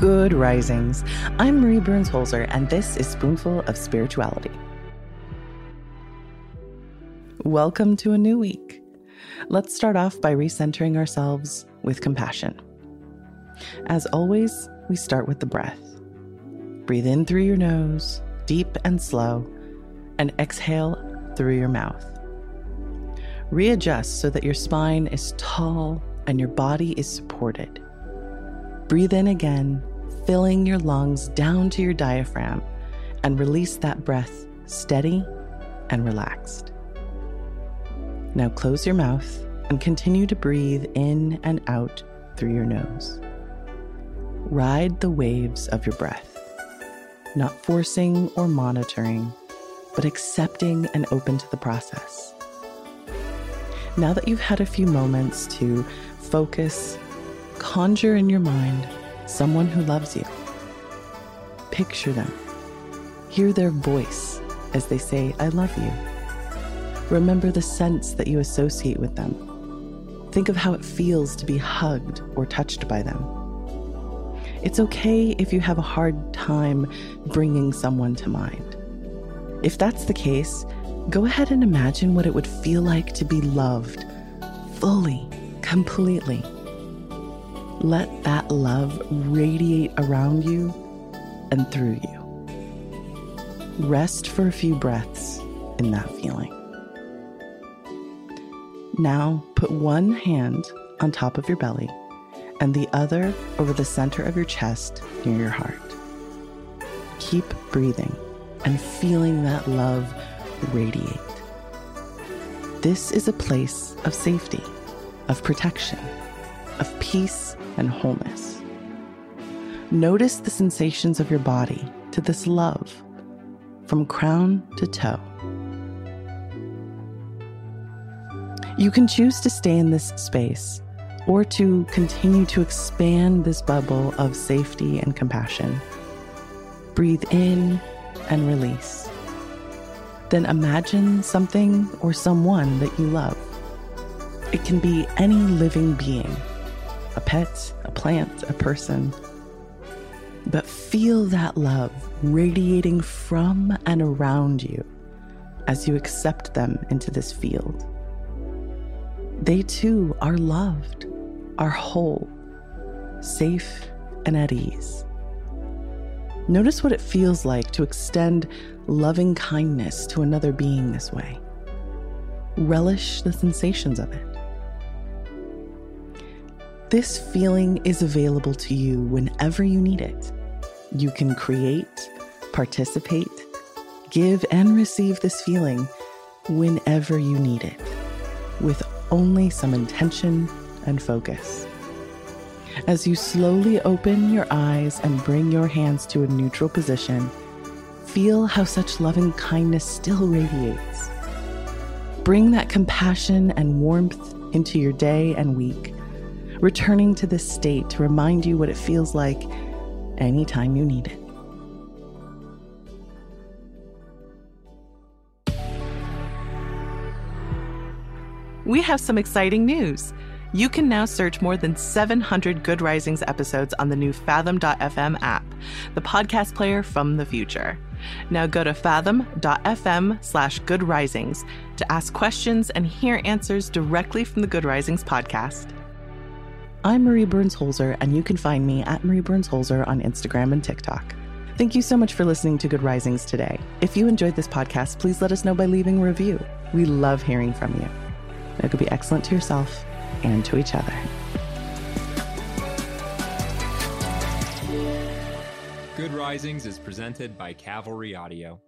Good risings. I'm Marie Burns Holzer, and this is Spoonful of Spirituality. Welcome to a new week. Let's start off by recentering ourselves with compassion. As always, we start with the breath. Breathe in through your nose, deep and slow, and exhale through your mouth. Readjust so that your spine is tall and your body is supported. Breathe in again, filling your lungs down to your diaphragm, and release that breath steady and relaxed. Now close your mouth and continue to breathe in and out through your nose. Ride the waves of your breath, not forcing or monitoring, but accepting and open to the process. Now that you've had a few moments to focus, conjure in your mind someone who loves you. Picture them. Hear their voice as they say, I love you. Remember the sense that you associate with them. Think of how it feels to be hugged or touched by them. It's okay if you have a hard time bringing someone to mind. If that's the case, go ahead and imagine what it would feel like to be loved fully, completely. Let that love radiate around you and through you. Rest for a few breaths in that feeling. Now put one hand on top of your belly and the other over the center of your chest near your heart. Keep breathing and feeling that love radiate. This is a place of safety, of protection, of peace and wholeness. Notice the sensations of your body to this love from crown to toe. You can choose to stay in this space or to continue to expand this bubble of safety and compassion. Breathe in and release. Then imagine something or someone that you love. It can be any living being a pet, a plant, a person. But feel that love radiating from and around you as you accept them into this field. They too are loved, are whole, safe, and at ease. Notice what it feels like to extend loving kindness to another being this way. Relish the sensations of it. This feeling is available to you whenever you need it. You can create, participate, give, and receive this feeling whenever you need it with only some intention and focus. As you slowly open your eyes and bring your hands to a neutral position, feel how such loving kindness still radiates. Bring that compassion and warmth into your day and week, returning to this state to remind you what it feels like anytime you need it. we have some exciting news. You can now search more than 700 Good Risings episodes on the new Fathom.fm app, the podcast player from the future. Now go to fathom.fm slash good risings to ask questions and hear answers directly from the Good Risings podcast. I'm Marie Burns Holzer, and you can find me at Marie Burns Holzer on Instagram and TikTok. Thank you so much for listening to Good Risings today. If you enjoyed this podcast, please let us know by leaving a review. We love hearing from you. It could be excellent to yourself and to each other. Good Risings is presented by Cavalry Audio.